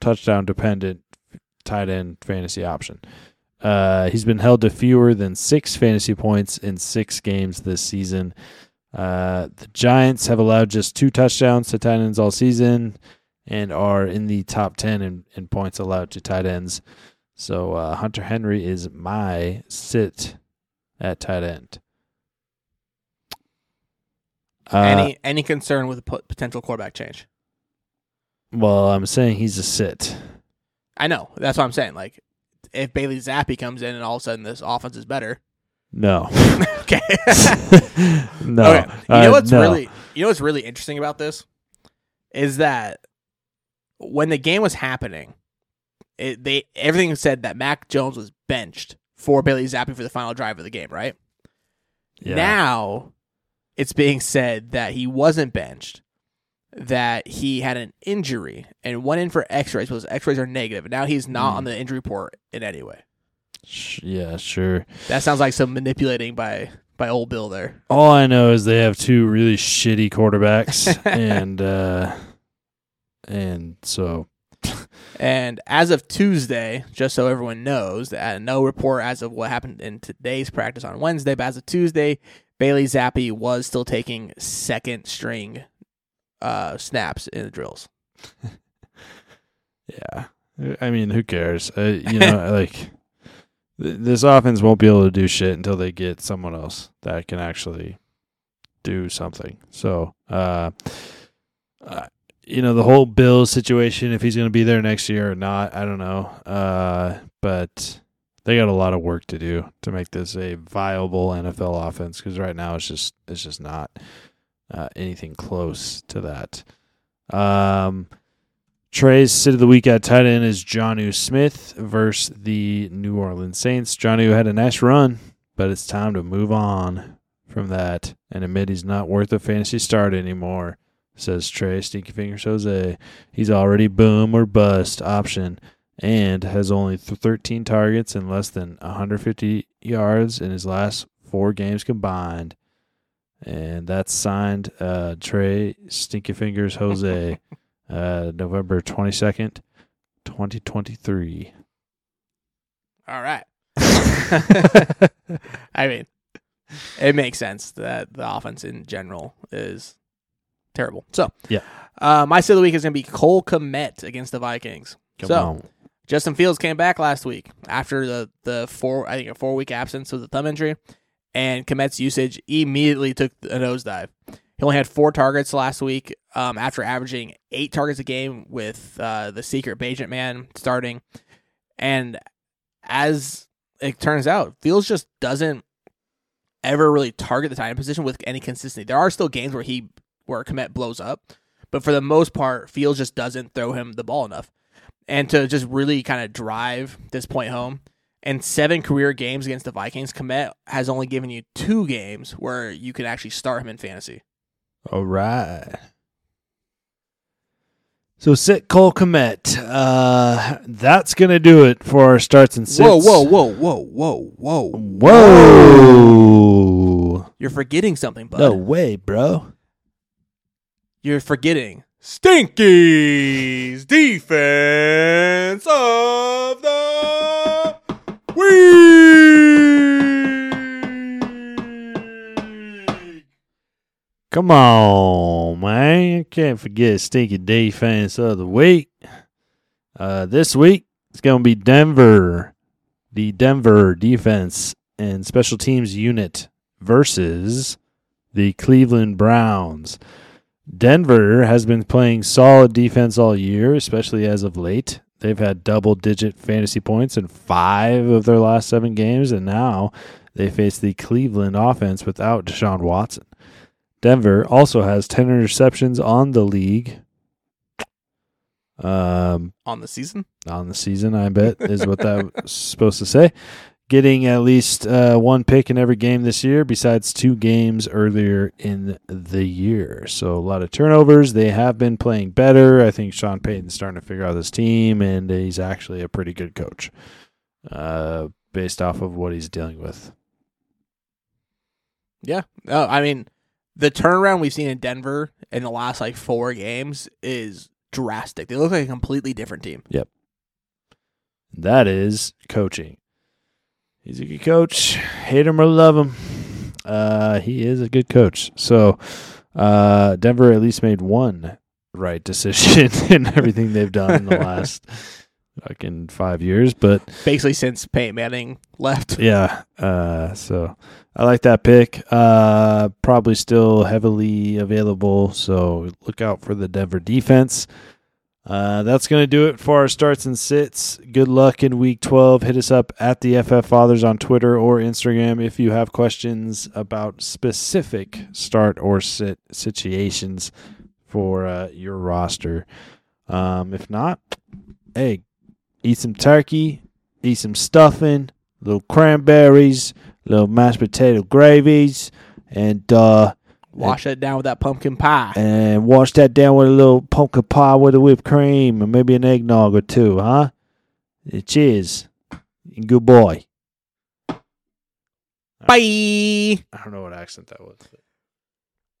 touchdown dependent tight end fantasy option. Uh, he's been held to fewer than six fantasy points in six games this season. Uh, the Giants have allowed just two touchdowns to tight ends all season and are in the top 10 in, in points allowed to tight ends. So uh, Hunter Henry is my sit at tight end. Uh, any any concern with a potential quarterback change? well, I'm saying he's a sit. I know that's what I'm saying. Like if Bailey Zappe comes in and all of a sudden this offense is better. No. okay. no. Okay. You know Uh, what's no. really you know what's really interesting about this is that when the game was happening, it, they everything said that Mac Jones was benched for Bailey Zappe for the final drive of the game, right? Yeah. Now it's being said that he wasn't benched, that he had an injury and went in for X-rays. Those X-rays are negative, and now he's not Hmm. on the injury report in any way. Yeah, sure. That sounds like some manipulating by by old Bill there. All I know is they have two really shitty quarterbacks, and uh, and so And as of Tuesday, just so everyone knows, that no report as of what happened in today's practice on Wednesday, but as of Tuesday, Bailey Zappe was still taking second string uh, snaps in the drills. yeah. I mean, who cares? Uh, you know, like th- this offense won't be able to do shit until they get someone else that can actually do something. So, uh, uh you know the whole Bills situation. If he's going to be there next year or not, I don't know. Uh, but they got a lot of work to do to make this a viable NFL offense because right now it's just it's just not uh, anything close to that. Um, Trey's sit of the week at tight end is Jonnu Smith versus the New Orleans Saints. Jonnu had a nice run, but it's time to move on from that and admit he's not worth a fantasy start anymore, says Trey Stinky Fingers Jose. He's already boom or bust option and has only th- 13 targets and less than 150 yards in his last four games combined. And that's signed uh, Trey Stinky Fingers Jose, uh, November 22nd, 2023. All right. I mean, it makes sense that the offense in general is terrible. So, Yeah. uh, my sit of the week is going to be Cole Kmet against the Vikings. Come so, on. Justin Fields came back last week after the the four I think a four week absence with the thumb injury, and Kmet's usage immediately took a nosedive. He only had four targets last week um, after averaging eight targets a game with uh, the secret Bagent man starting, and as it turns out, Fields just doesn't ever really target the tight end position with any consistency. There are still games where he where Komet blows up, but for the most part, Fields just doesn't throw him the ball enough and to just really kind of drive this point home. In seven career games against the Vikings, Kmet has only given you two games where you can actually start him in fantasy. All right. So sit Cole Kmet. Uh, that's gonna do it for our starts and sits. Whoa, whoa, whoa, whoa, whoa, whoa. Whoa! You're forgetting something, bud. No way, bro. You're forgetting Stinky's defense of the Come on, man. You can't forget stinky defense of the week. Uh, this week it's gonna be Denver, the Denver defense and special teams unit versus the Cleveland Browns. Denver has been playing solid defense all year, especially as of late. They've had double digit fantasy points in five of their last seven games, and now they face the Cleveland offense without Deshaun Watson. Denver also has 10 interceptions on the league. Um, On the season? on the season, I bet, is what that was supposed to say. Getting at least uh, one pick in every game this year, besides two games earlier in the year. So a lot of turnovers. They have been playing better. I think Sean Payton's starting to figure out this team, and he's actually a pretty good coach uh, based off of what he's dealing with. Yeah. Oh, I mean, the turnaround we've seen in Denver in the last like four games is drastic. They look like a completely different team. Yep. That is coaching. He's a good coach. Hate him or love him. Uh, he is a good coach. So, uh, Denver at least made one right decision in everything they've done in the last fucking five years. But Basically, since Peyton Manning left. yeah, uh, so I like that pick. Uh, probably still heavily available. So look out for the Denver defense. Uh, that's going to do it for our starts and sits. Good luck in week 12. Hit us up at the FF Fathers on Twitter or Instagram if you have questions about specific start or sit situations for uh, your roster. Um, if not, hey, eat some turkey, eat some stuffing, little cranberries, little mashed potato gravies, and uh, Wash it down with that pumpkin pie. and wash that down with a little pumpkin pie with a whipped cream and maybe an eggnog or two, huh? Uh, Cheers. Good boy. Bye. I don't know what accent that was.